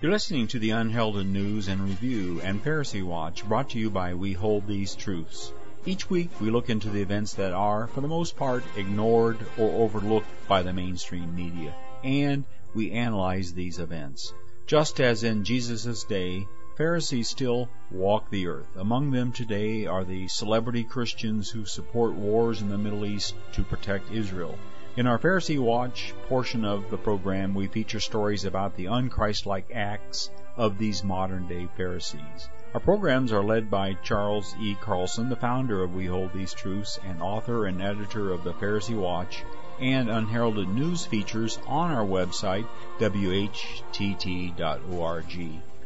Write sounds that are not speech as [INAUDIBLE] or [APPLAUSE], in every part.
You're listening to the Unheralded News and Review and Pharisee Watch brought to you by We Hold These Truths. Each week we look into the events that are, for the most part, ignored or overlooked by the mainstream media, and we analyze these events. Just as in Jesus' day, Pharisees still walk the earth. Among them today are the celebrity Christians who support wars in the Middle East to protect Israel. In our Pharisee Watch portion of the program, we feature stories about the unchristlike acts of these modern day Pharisees. Our programs are led by Charles E. Carlson, the founder of We Hold These Truths and author and editor of the Pharisee Watch and unheralded news features on our website, whtt.org.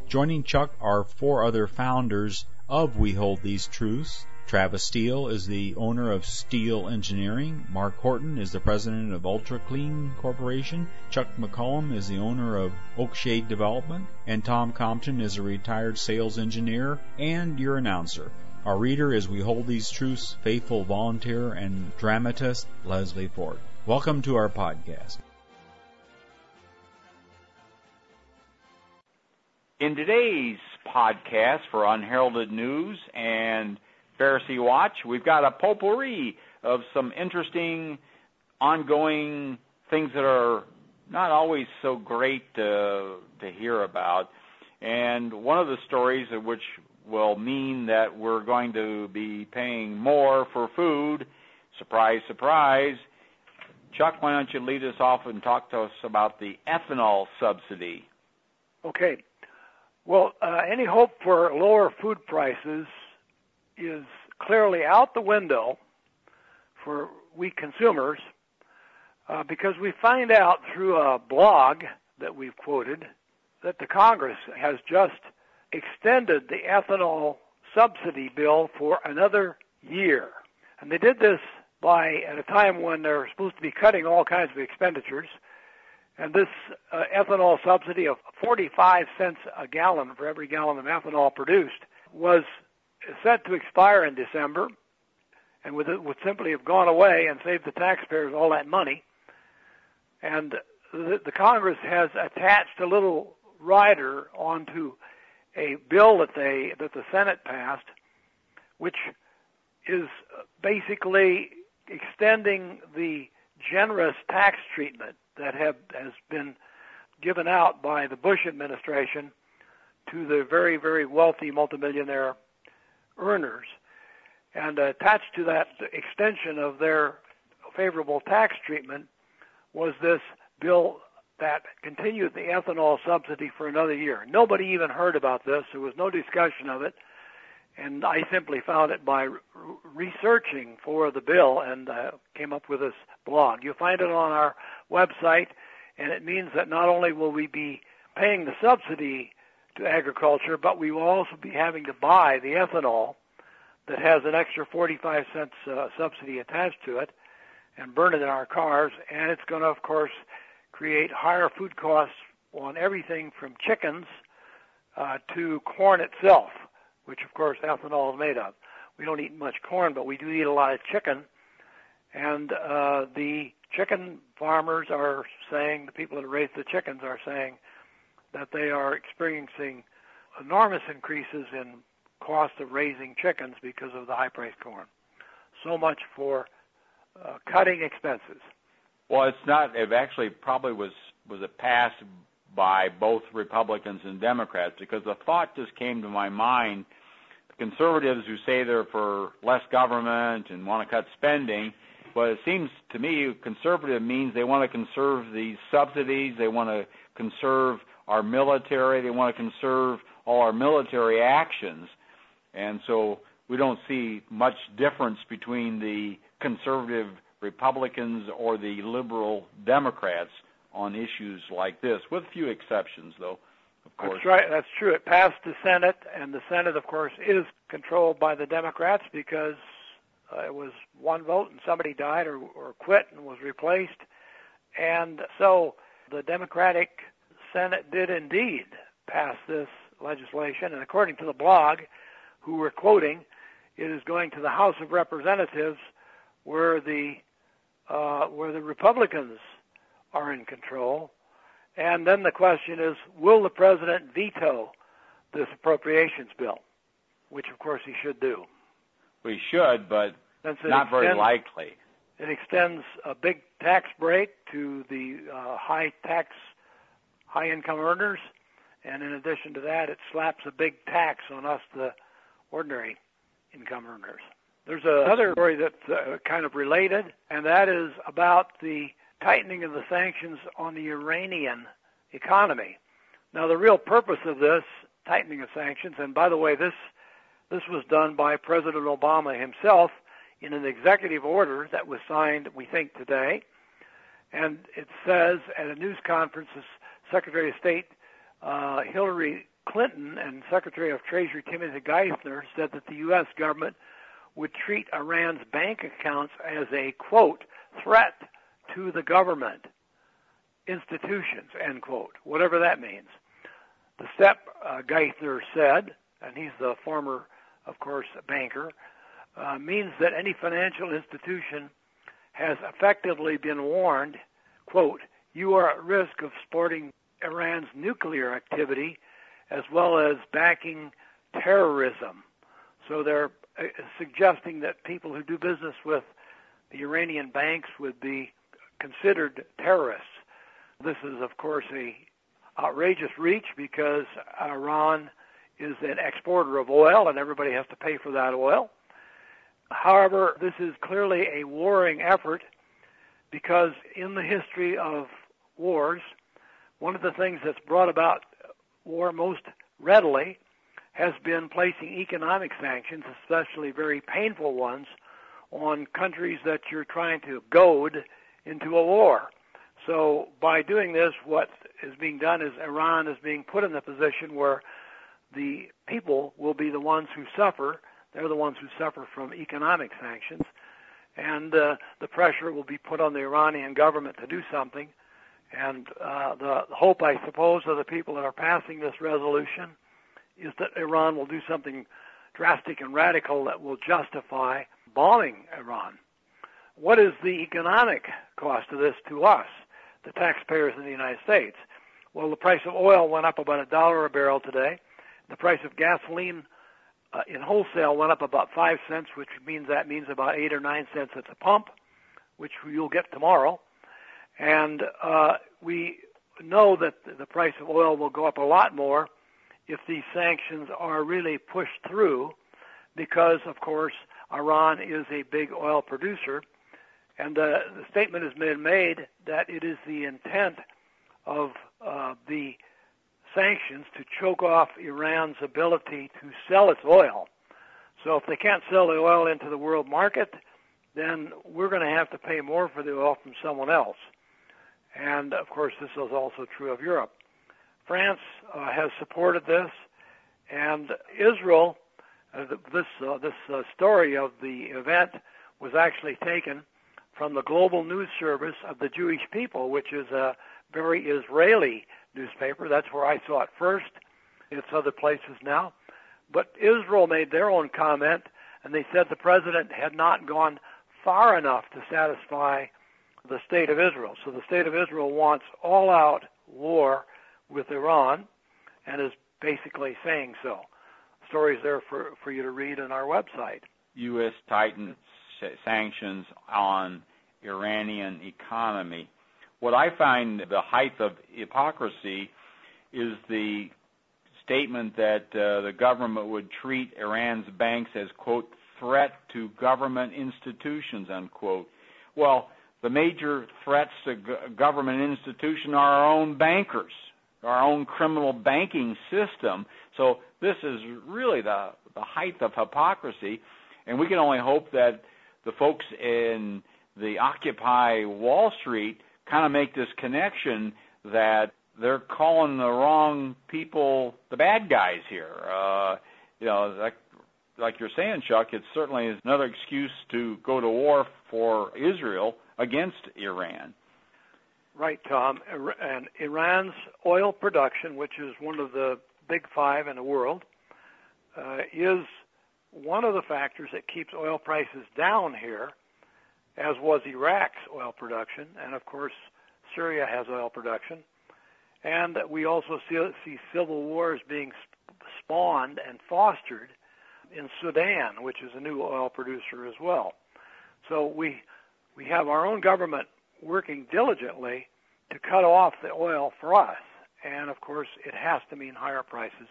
Joining Chuck are four other founders of We Hold These Truths Travis Steele is the owner of Steele Engineering. Mark Horton is the president of Ultra Clean Corporation. Chuck McCollum is the owner of Oakshade Development. And Tom Compton is a retired sales engineer and your announcer. Our reader is We Hold These Truths faithful volunteer and dramatist Leslie Ford. Welcome to our podcast. In today's podcast for Unheralded News and Pharisee Watch. We've got a potpourri of some interesting, ongoing things that are not always so great to, to hear about. And one of the stories of which will mean that we're going to be paying more for food. Surprise, surprise. Chuck, why don't you lead us off and talk to us about the ethanol subsidy? Okay. Well, uh, any hope for lower food prices is clearly out the window for we consumers uh, because we find out through a blog that we've quoted that the Congress has just extended the ethanol subsidy bill for another year. And they did this by at a time when they're supposed to be cutting all kinds of expenditures. And this uh, ethanol subsidy of 45 cents a gallon for every gallon of ethanol produced was set to expire in December and would, would simply have gone away and saved the taxpayers all that money. And the, the Congress has attached a little rider onto a bill that they that the Senate passed, which is basically extending the generous tax treatment that have has been given out by the Bush administration to the very very wealthy multimillionaire earners. And attached to that extension of their favorable tax treatment was this bill that continued the ethanol subsidy for another year. Nobody even heard about this. There was no discussion of it. And I simply found it by researching for the bill and uh, came up with this blog. You'll find it on our website, and it means that not only will we be paying the subsidy to agriculture, but we will also be having to buy the ethanol that has an extra 45 cents uh, subsidy attached to it and burn it in our cars. And it's going to, of course, create higher food costs on everything from chickens uh, to corn itself, which, of course, ethanol is made of. We don't eat much corn, but we do eat a lot of chicken. And uh, the chicken farmers are saying, the people that raise the chickens are saying, that they are experiencing enormous increases in cost of raising chickens because of the high priced corn. So much for uh, cutting expenses. Well, it's not. It actually probably was was passed by both Republicans and Democrats because the thought just came to my mind. Conservatives who say they're for less government and want to cut spending, but it seems to me conservative means they want to conserve these subsidies, they want to conserve our military, they want to conserve all our military actions. And so we don't see much difference between the conservative Republicans or the liberal Democrats on issues like this, with a few exceptions, though. Of course. That's right. That's true. It passed the Senate, and the Senate, of course, is controlled by the Democrats because uh, it was one vote and somebody died or, or quit and was replaced. And so the Democratic Senate did indeed pass this legislation, and according to the blog, who we're quoting, it is going to the House of Representatives, where the uh, where the Republicans are in control, And then the question is, will the president veto this appropriations bill? Which, of course, he should do. We should, but not very likely. It extends a big tax break to the uh, high tax, high income earners, and in addition to that, it slaps a big tax on us, the ordinary income earners. There's another story that's uh, kind of related, and that is about the tightening of the sanctions on the Iranian economy. Now, the real purpose of this tightening of sanctions, and by the way, this this was done by President Obama himself in an executive order that was signed, we think, today. And it says at a news conference, Secretary of State uh, Hillary Clinton and Secretary of Treasury Timothy Geithner said that the U.S. government would treat Iran's bank accounts as a, quote, threat to the government institutions, end quote, whatever that means. The step, uh, Geithner said, and he's the former, of course, banker, uh, means that any financial institution has effectively been warned, quote, you are at risk of supporting Iran's nuclear activity as well as backing terrorism. So they're uh, suggesting that people who do business with the Iranian banks would be considered terrorists. This is, of course, a outrageous reach because Iran is an exporter of oil and everybody has to pay for that oil. However, this is clearly a warring effort because in the history of wars, one of the things that's brought about war most readily has been placing economic sanctions, especially very painful ones, on countries that you're trying to goad into a war. So by doing this, what is being done is Iran is being put in the position where the people will be the ones who suffer they're the ones who suffer from economic sanctions, and uh, the pressure will be put on the Iranian government to do something. And uh, the hope, I suppose, of the people that are passing this resolution is that Iran will do something drastic and radical that will justify bombing Iran. What is the economic cost of this to us, the taxpayers in the United States? Well, the price of oil went up about a dollar a barrel today. The price of gasoline uh, in wholesale went up about five cents, which means that means about eight or nine cents at the pump, which you'll get tomorrow. And uh, we know that the price of oil will go up a lot more if these sanctions are really pushed through, because of course Iran is a big oil producer, and uh, the statement has been made that it is the intent of uh, the sanctions to choke off Iran's ability to sell its oil. So if they can't sell the oil into the world market, then we're going to have to pay more for the oil from someone else. And of course, this is also true of Europe. France uh, has supported this, and Israel. Uh, this uh, this uh, story of the event was actually taken from the Global News Service of the Jewish People, which is a very Israeli newspaper. That's where I saw it first. It's other places now. But Israel made their own comment, and they said the president had not gone far enough to satisfy the state of Israel. So the state of Israel wants all out war with Iran and is basically saying so. Stories there for, for you to read on our website. U.S. tightens sanctions on Iranian economy what I find the height of hypocrisy is the statement that uh, the government would treat Iran's banks as, quote, threat to government institutions, unquote. Well, the major threats to government institution are our own bankers, our own criminal banking system. So this is really the, the height of hypocrisy, and we can only hope that the folks in the Occupy Wall Street – kind of make this connection that they're calling the wrong people the bad guys here. Uh, you know, like like you're saying, Chuck, it certainly is another excuse to go to war for Israel against Iran. Right, Tom. And Iran's oil production, which is one of the big five in the world, uh, is one of the factors that keeps oil prices down here as was Iraq's oil production, and of course, Syria has oil production. And we also see, see civil wars being spawned and fostered in Sudan, which is a new oil producer as well. So we we have our own government working diligently to cut off the oil for us. And of course, it has to mean higher prices.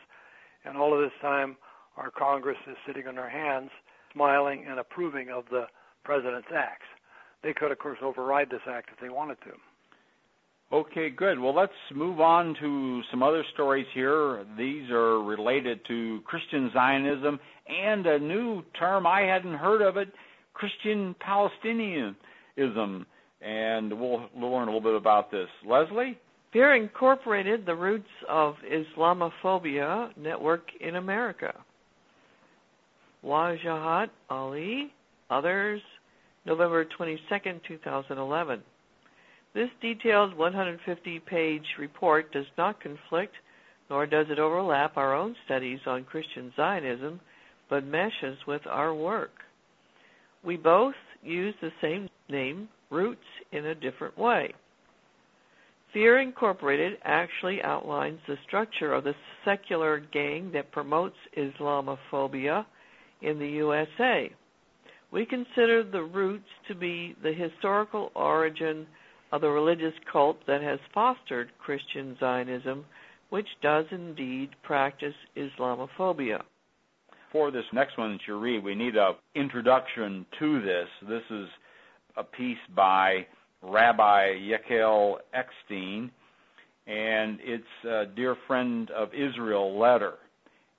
And all of this time, our Congress is sitting on their hands, smiling and approving of the president's acts. They could, of course, override this act if they wanted to. Okay, good. Well, let's move on to some other stories here. These are related to Christian Zionism and a new term I hadn't heard of it, Christian Palestinianism. And we'll, we'll learn a little bit about this. Leslie? Fear Incorporated, the roots of Islamophobia network in America. Wajahat Ali, others, November 22, 2011. This detailed 150 page report does not conflict, nor does it overlap our own studies on Christian Zionism, but meshes with our work. We both use the same name, Roots, in a different way. Fear Incorporated actually outlines the structure of the secular gang that promotes Islamophobia in the USA. We consider the roots to be the historical origin of the religious cult that has fostered Christian Zionism, which does indeed practice Islamophobia. For this next one that you read, we need an introduction to this. This is a piece by Rabbi Yechiel Eckstein, and it's a Dear Friend of Israel letter.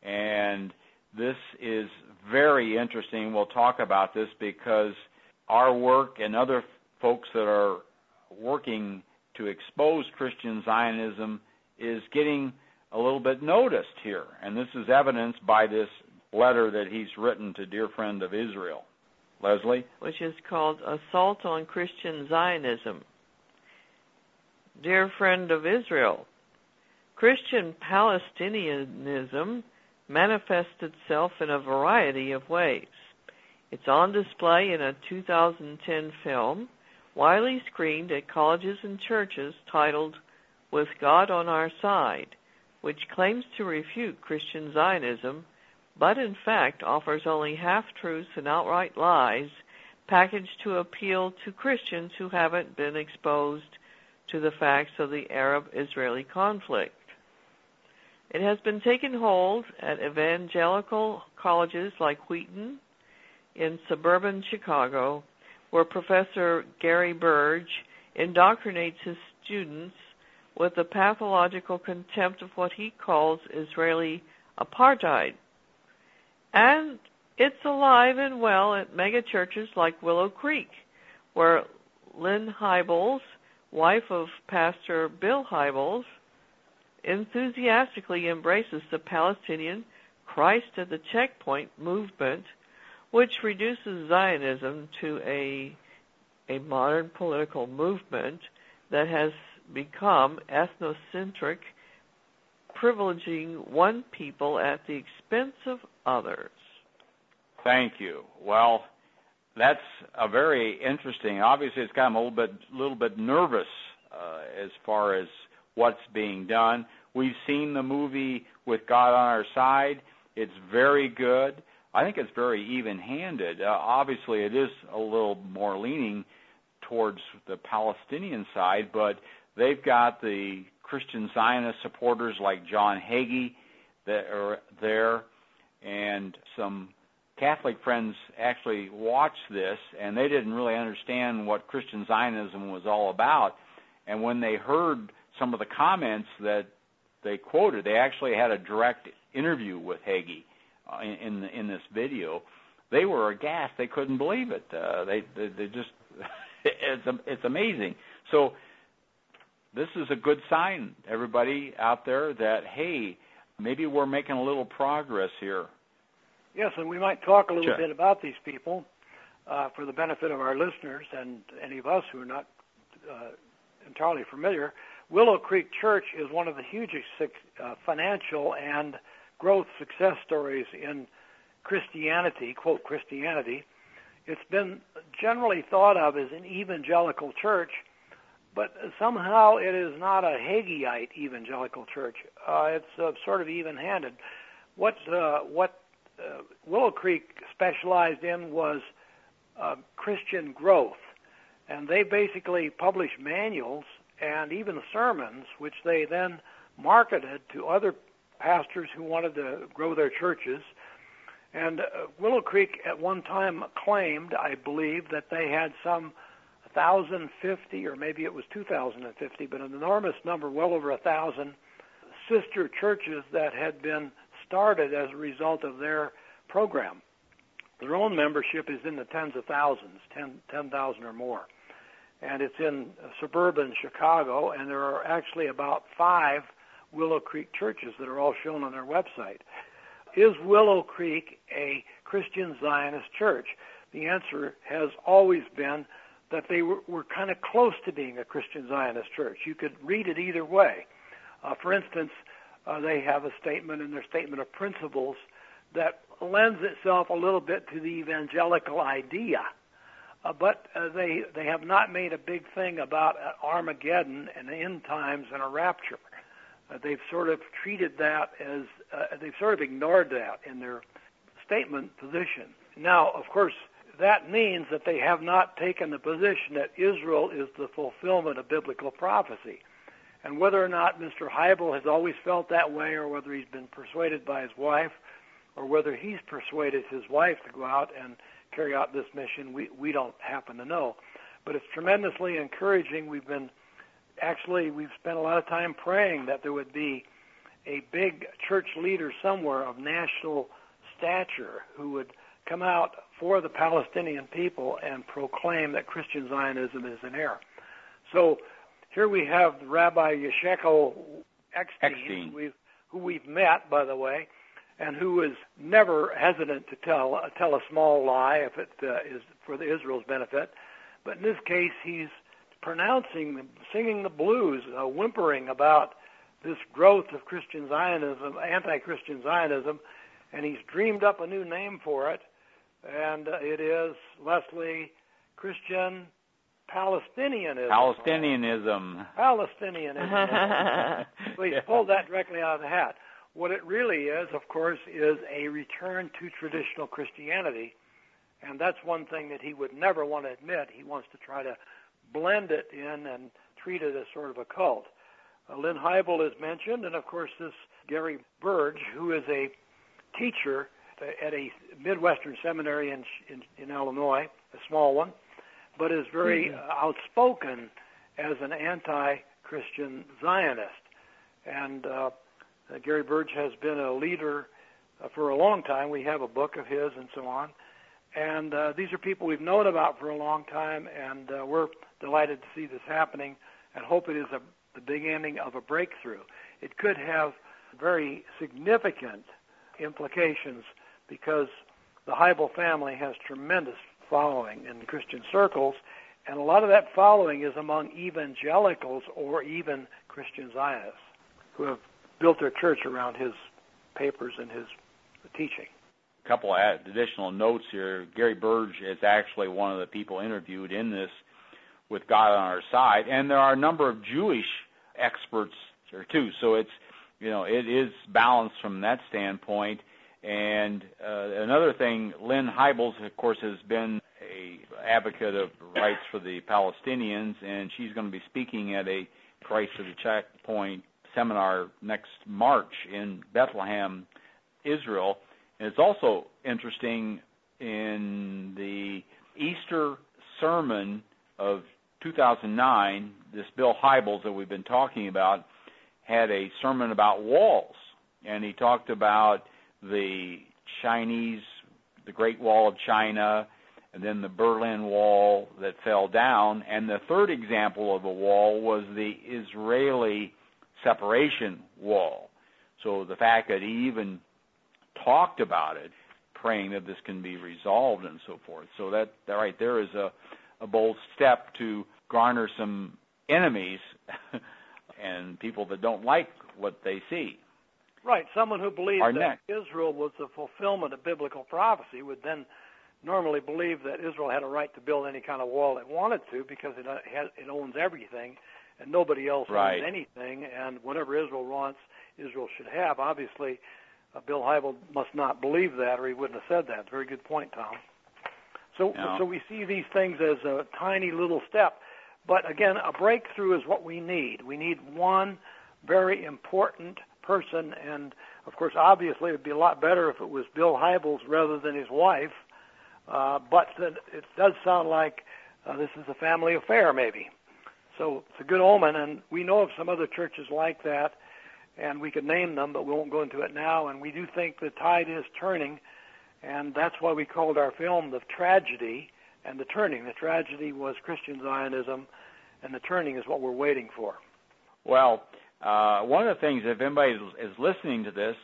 And this is very interesting. We'll talk about this because our work and other folks that are working to expose Christian Zionism is getting a little bit noticed here. And this is evidenced by this letter that he's written to Dear Friend of Israel. Leslie? Which is called Assault on Christian Zionism. Dear Friend of Israel, Christian Palestinianism manifests itself in a variety of ways. It's on display in a 2010 film widely screened at colleges and churches titled With God on Our Side, which claims to refute Christian Zionism, but in fact offers only half truths and outright lies packaged to appeal to Christians who haven't been exposed to the facts of the Arab Israeli conflict. It has been taken hold at evangelical colleges like Wheaton in suburban Chicago where Professor Gary Burge indoctrinates his students with the pathological contempt of what he calls Israeli apartheid. And it's alive and well at mega churches like Willow Creek, where Lynn Hybels, wife of Pastor Bill Hybels, enthusiastically embraces the Palestinian Christ at the checkpoint movement which reduces Zionism to a a modern political movement that has become ethnocentric, privileging one people at the expense of others. Thank you. Well, that's a very interesting. Obviously, it's got a little bit, little bit nervous uh, as far as what's being done. We've seen the movie with God on Our Side. It's very good. I think it's very even-handed. Uh, obviously, it is a little more leaning towards the Palestinian side, but they've got the Christian Zionist supporters like John Hagee that are there, and some Catholic friends actually watched this, and they didn't really understand what Christian Zionism was all about. And when they heard some of the comments that they quoted, they actually had a direct interview with Hagee uh, in in this video, they were aghast. They couldn't believe it. Uh, they, they they just [LAUGHS] it's it's amazing. So this is a good sign, everybody out there, that hey, maybe we're making a little progress here. Yes, and we might talk a little sure. bit about these people uh, for the benefit of our listeners and any of us who are not uh, entirely familiar. Willow Creek Church is one of the hugest uh, financial and growth success stories in Christianity, quote Christianity, it's been generally thought of as an evangelical church, but somehow it is not a Hageite evangelical church. Uh, it's uh, sort of even-handed. What uh, what uh, Willow Creek specialized in was uh, Christian growth, and they basically published manuals and even sermons, which they then marketed to other pastors who wanted to grow their churches. And uh, Willow Creek at one time claimed, I believe, that they had some 1,050 or maybe it was 2,050, but an enormous number, well over a thousand sister churches that had been started as a result of their program. Their own membership is in the tens of thousands, 10,000 10, or more. And it's in suburban Chicago, and there are actually about five Willow Creek churches that are all shown on their website. Is Willow Creek a Christian Zionist church? The answer has always been that they were, were kind of close to being a Christian Zionist church. You could read it either way. Uh, for instance, uh, they have a statement in their statement of principles that lends itself a little bit to the evangelical idea. Uh, but uh, they they have not made a big thing about uh, Armageddon and end times and a rapture. Uh, they've sort of treated that as uh, they've sort of ignored that in their statement position. Now, of course, that means that they have not taken the position that Israel is the fulfillment of biblical prophecy. And whether or not Mr. Hybel has always felt that way, or whether he's been persuaded by his wife, or whether he's persuaded his wife to go out and carry out this mission, we, we don't happen to know. But it's tremendously encouraging. We've been actually we've spent a lot of time praying that there would be a big church leader somewhere of national stature who would come out for the Palestinian people and proclaim that Christian Zionism is in error. So here we have Rabbi Yesheko Eckstein, Eckstein. We've, who we've met, by the way, and who is never hesitant to tell uh, tell a small lie if it uh, is for the Israel's benefit. But in this case, he's pronouncing, singing the blues, uh, whimpering about this growth of Christian Zionism, anti-Christian Zionism, and he's dreamed up a new name for it, and uh, it is Leslie Christian Palestinianism. Palestinianism. Palestinianism. so he's pulled that directly out of the hat. What it really is, of course, is a return to traditional Christianity, and that's one thing that he would never want to admit. He wants to try to blend it in and treat it as sort of a cult. Uh, Lynn Hybel is mentioned, and of course this Gary Burge, who is a teacher at a Midwestern seminary in, in, in Illinois, a small one, but is very mm-hmm. uh, outspoken as an anti-Christian Zionist. And uh, uh, Gary Burge has been a leader uh, for a long time. We have a book of his and so on. And uh, these are people we've known about for a long time, and uh, we're delighted to see this happening and hope it is a, the beginning of a breakthrough. It could have very significant implications because the Hybel family has tremendous following in Christian circles, and a lot of that following is among evangelicals or even Christian Zionists who have built their church around his papers and his teaching. A couple of additional notes here. Gary Burge is actually one of the people interviewed in this with God on our side, and there are a number of Jewish experts there too. So it's you know it is balanced from that standpoint. And uh, another thing, Lynn Hybels, of course, has been a advocate of rights for the Palestinians, and she's going to be speaking at a Christ of the Checkpoint seminar next March in Bethlehem, Israel. And it's also interesting in the Easter sermon of 2009, this Bill Hybels that we've been talking about had a sermon about walls, and he talked about the Chinese, the Great Wall of China, and then the Berlin Wall that fell down, and the third example of a wall was the Israeli separation wall. So the fact that he even talked about it, praying that this can be resolved and so forth. So that, that right there is a, a bold step to garner some enemies [LAUGHS] and people that don't like what they see. Right. Someone who believes that next. Israel was the fulfillment of biblical prophecy would then normally believed that Israel had a right to build any kind of wall it wanted to because it uh, has, it owns everything and nobody else right. owns anything and whatever Israel wants Israel should have obviously uh, Bill Hybel must not believe that or he wouldn't have said that very good point Tom so no. so we see these things as a tiny little step but again a breakthrough is what we need we need one very important person and of course obviously it would be a lot better if it was Bill Hybels rather than his wife uh, but it does sound like uh, this is a family affair, maybe. So it's a good omen, and we know of some other churches like that, and we could name them, but we won't go into it now. And we do think the tide is turning, and that's why we called our film The Tragedy and the Turning. The tragedy was Christian Zionism, and the turning is what we're waiting for. Well, uh, one of the things, if anybody is listening to this,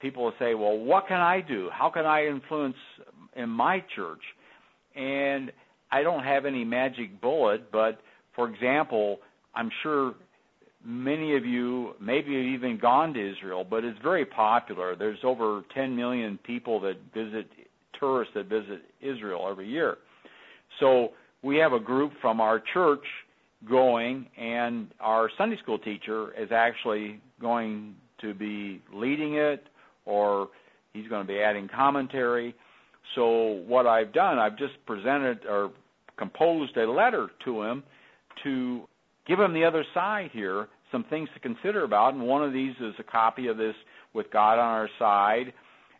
people will say, well, what can I do? How can I influence in my church? And I don't have any magic bullet, but for example, I'm sure many of you maybe have even gone to Israel, but it's very popular. There's over 10 million people that visit, tourists that visit Israel every year. So we have a group from our church going, and our Sunday school teacher is actually going to be leading it or he's going to be adding commentary. So what I've done, I've just presented or composed a letter to him to give him the other side here, some things to consider about, and one of these is a copy of this with God on our side,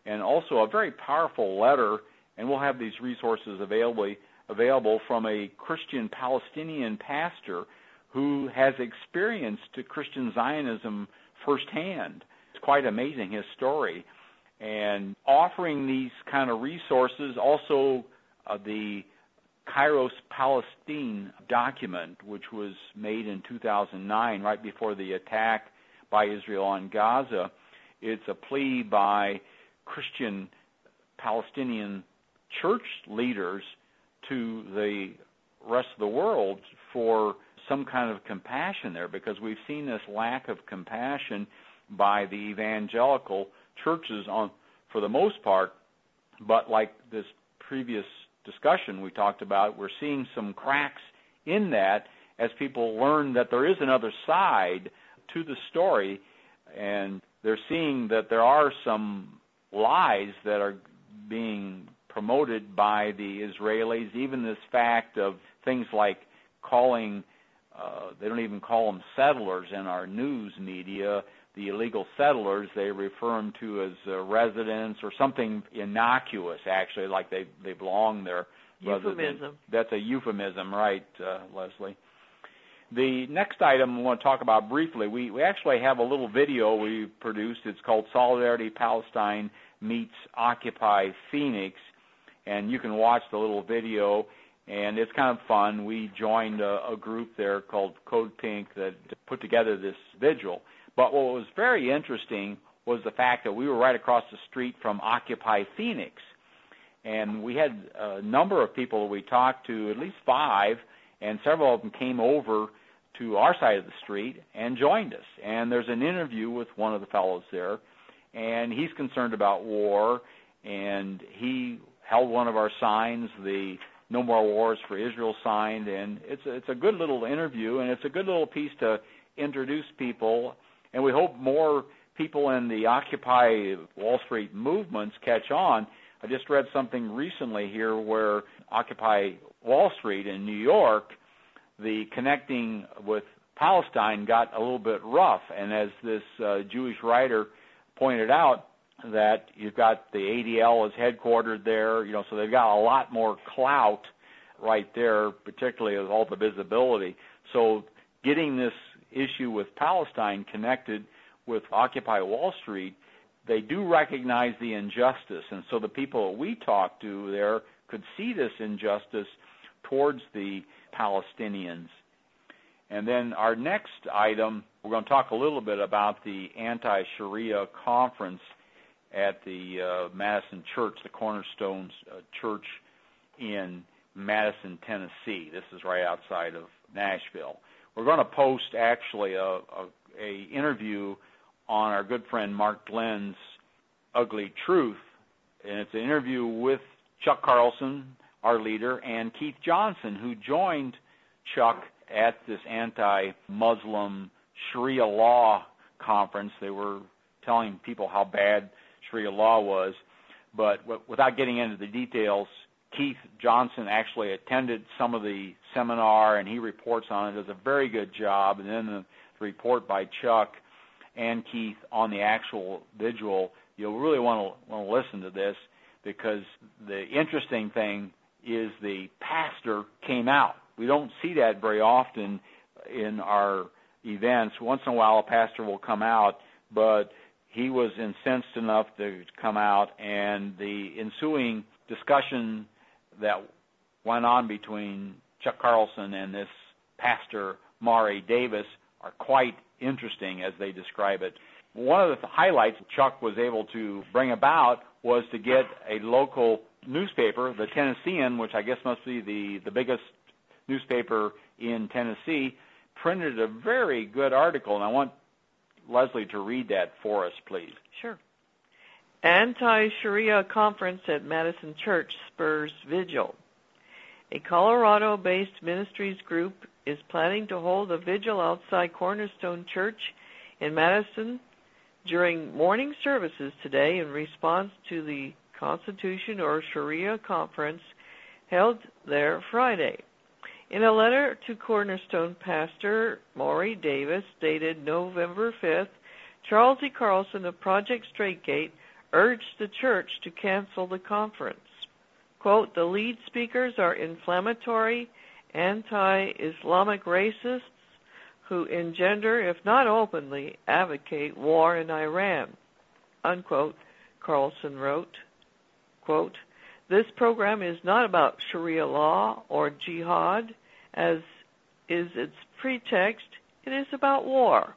and also a very powerful letter, and we'll have these resources available available from a Christian Palestinian pastor who has experienced Christian Zionism firsthand It's quite amazing, his story. And offering these kind of resources, also uh, the Kairos Palestine document, which was made in 2009, right before the attack by Israel on Gaza. It's a plea by Christian Palestinian church leaders to the rest of the world for some kind of compassion there because we've seen this lack of compassion by the evangelical churches on for the most part. But like this previous discussion we talked about we're seeing some cracks in that as people learn that there is another side to the story and they're seeing that there are some lies that are being promoted by the Israelis even this fact of things like calling uh, they don't even call them settlers in our news media the illegal settlers, they refer them to as uh, residents or something innocuous, actually, like they they belong there. Euphemism. Than, that's a euphemism, right, uh, Leslie? The next item I want to talk about briefly, we, we actually have a little video we produced. It's called Solidarity Palestine Meets Occupy Phoenix, and you can watch the little video, and it's kind of fun. We joined a, a group there called Code Pink that put together this vigil. But what was very interesting was the fact that we were right across the street from Occupy Phoenix. And we had a number of people that we talked to, at least five, and several of them came over to our side of the street and joined us. And there's an interview with one of the fellows there, and he's concerned about war, and he held one of our signs, the No More Wars for Israel sign, and it's it's a good little interview, and it's a good little piece to introduce people and we hope more people in the Occupy Wall Street movements catch on. I just read something recently here where Occupy Wall Street in New York, the connecting with Palestine got a little bit rough, and as this uh, Jewish writer pointed out, that you've got the ADL is headquartered there, you know, so they've got a lot more clout right there, particularly with all the visibility. So getting this issue with Palestine connected with Occupy Wall Street, they do recognize the injustice. And so the people that we talked to there could see this injustice towards the Palestinians. And then our next item, we're going to talk a little bit about the anti Sharia conference at the uh, Madison Church, the Cornerstones uh, Church in Madison, Tennessee. This is right outside of Nashville. We're going to post actually a, a, a interview on our good friend Mark Glenn's Ugly Truth, and it's an interview with Chuck Carlson, our leader, and Keith Johnson, who joined Chuck at this anti-Muslim Sharia law conference. They were telling people how bad Sharia law was, but w- without getting into the details, Keith Johnson actually attended some of the seminar and he reports on it. Does a very good job. And then the, the report by Chuck and Keith on the actual vigil. You'll really want to want to listen to this because the interesting thing is the pastor came out. We don't see that very often in our events. Once in a while, a pastor will come out, but he was incensed enough to come out, and the ensuing discussion that went on between Chuck Carlson and this pastor Maury Davis are quite interesting as they describe it. One of the highlights Chuck was able to bring about was to get a local newspaper, the Tennessean, which I guess must be the, the biggest newspaper in Tennessee, printed a very good article, and I want Leslie to read that for us, please. Sure. Anti Sharia conference at Madison Church spurs vigil. A Colorado based ministries group is planning to hold a vigil outside Cornerstone Church in Madison during morning services today in response to the Constitution or Sharia conference held there Friday. In a letter to Cornerstone Pastor Maury Davis dated November 5th, Charles E. Carlson of Project Straightgate urged the church to cancel the conference. Quote, the lead speakers are inflammatory, anti-Islamic racists who engender, if not openly, advocate war in Iran. Unquote, Carlson wrote. Quote, this program is not about Sharia law or jihad, as is its pretext. It is about war.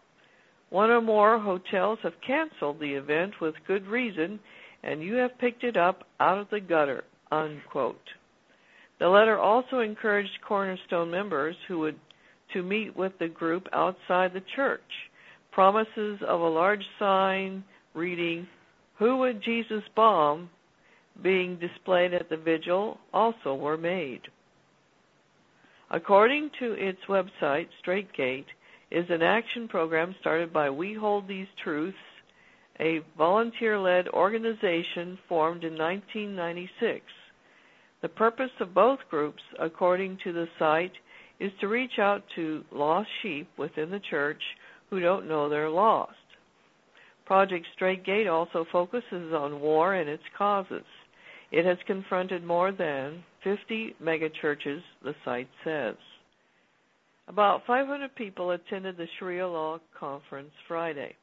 One or more hotels have canceled the event with good reason, and you have picked it up out of the gutter. Unquote. The letter also encouraged Cornerstone members who would to meet with the group outside the church. Promises of a large sign reading, Who would Jesus bomb? Being displayed at the vigil also were made. According to its website, Straightgate is an action program started by We Hold These Truths, a volunteer led organization formed in 1996. The purpose of both groups, according to the site, is to reach out to lost sheep within the church who don't know they're lost. Project Straightgate also focuses on war and its causes. It has confronted more than 50 megachurches, the site says. About 500 people attended the Sharia Law Conference Friday.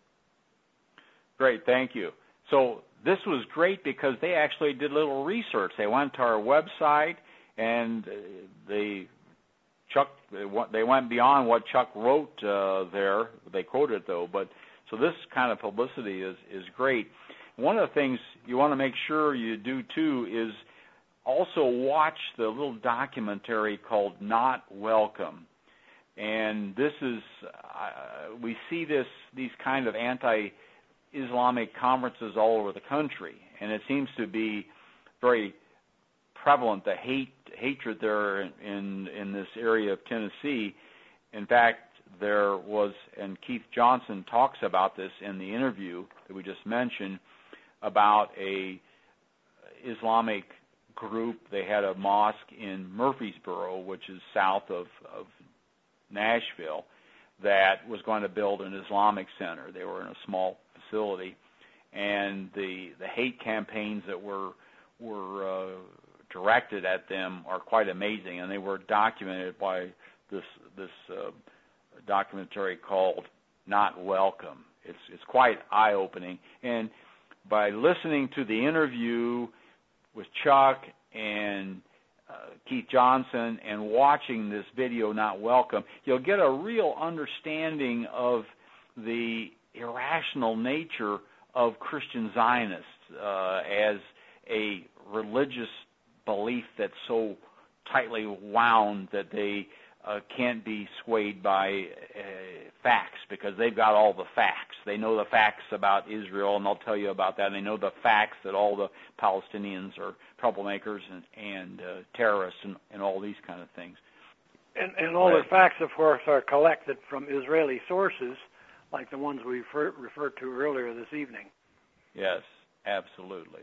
Great, thank you. So this was great because they actually did a little research. They went to our website and they Chuck they went beyond what Chuck wrote uh, there. They quoted though, but so this kind of publicity is is great. One of the things you want to make sure you do too is also watch the little documentary called Not Welcome. And this is uh, we see this these kind of anti Islamic conferences all over the country, and it seems to be very prevalent the hate hatred there in in this area of Tennessee. In fact, there was and Keith Johnson talks about this in the interview that we just mentioned about a Islamic group. They had a mosque in Murfreesboro, which is south of, of Nashville, that was going to build an Islamic center. They were in a small facility, and the the hate campaigns that were were uh, directed at them are quite amazing, and they were documented by this this uh, documentary called "Not Welcome." It's it's quite eye opening, and by listening to the interview with Chuck and uh, Keith Johnson and watching this video, Not Welcome, you'll get a real understanding of the irrational nature of Christian Zionists uh, as a religious belief that's so tightly wound that they uh, can't be swayed by uh, facts because they've got all the facts. They know the facts about Israel, and they'll tell you about that. And they know the facts that all the Palestinians are troublemakers and, and uh, terrorists and, and all these kind of things. And, and all right. the facts, of course, are collected from Israeli sources, like the ones we refer, referred to earlier this evening. Yes, absolutely.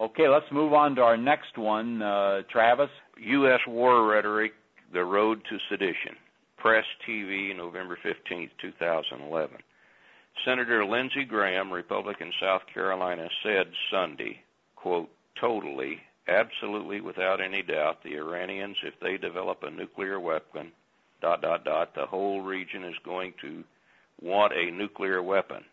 Okay, let's move on to our next one, uh, Travis. U.S. war rhetoric: the road to sedition. Press TV, November 15, 2011. Senator Lindsey Graham, Republican South Carolina, said Sunday, quote, totally, absolutely without any doubt, the Iranians, if they develop a nuclear weapon, dot, dot, dot, the whole region is going to want a nuclear weapon.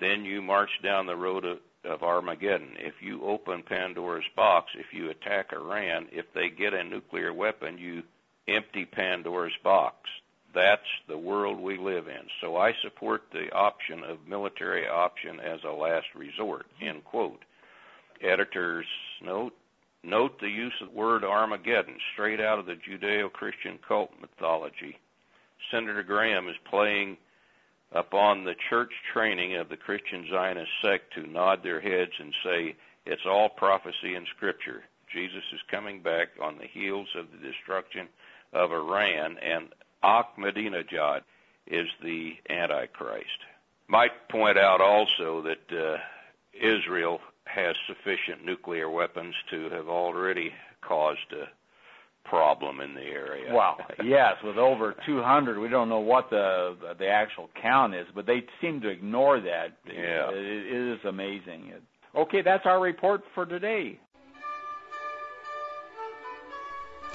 Then you march down the road of, of Armageddon. If you open Pandora's box, if you attack Iran, if they get a nuclear weapon, you empty Pandora's box. That's the world we live in. So I support the option of military option as a last resort. End quote. Editor's note Note the use of the word Armageddon, straight out of the Judeo Christian cult mythology. Senator Graham is playing upon the church training of the Christian Zionist sect to nod their heads and say, It's all prophecy and scripture. Jesus is coming back on the heels of the destruction of Iran, and Ahmadinejad is the Antichrist. Might point out also that uh, Israel has sufficient nuclear weapons to have already caused a problem in the area. Well, yes, with over 200, we don't know what the the actual count is, but they seem to ignore that. Yeah, it, it is amazing. Okay, that's our report for today.